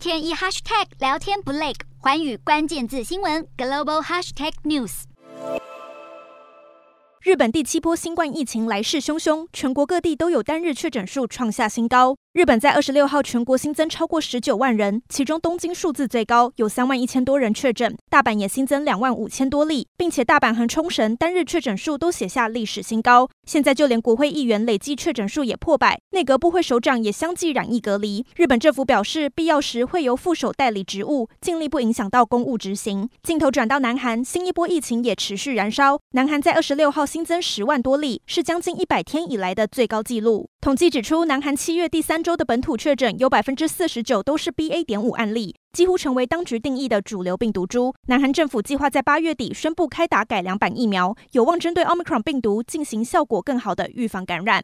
天一 hashtag 聊天不累，环宇关键字新闻 global hashtag news。日本第七波新冠疫情来势汹汹，全国各地都有单日确诊数创下新高。日本在二十六号全国新增超过十九万人，其中东京数字最高，有三万一千多人确诊；大阪也新增两万五千多例，并且大阪和冲绳单日确诊数都写下历史新高。现在就连国会议员累计确诊数也破百，内阁部会首长也相继染疫隔离。日本政府表示，必要时会由副手代理职务，尽力不影响到公务执行。镜头转到南韩，新一波疫情也持续燃烧，南韩在二十六号新增十万多例，是将近一百天以来的最高纪录。统计指出，南韩七月第三州的本土确诊有百分之四十九都是 BA. 点五案例，几乎成为当局定义的主流病毒株。南韩政府计划在八月底宣布开打改良版疫苗，有望针对奥密克戎病毒进行效果更好的预防感染。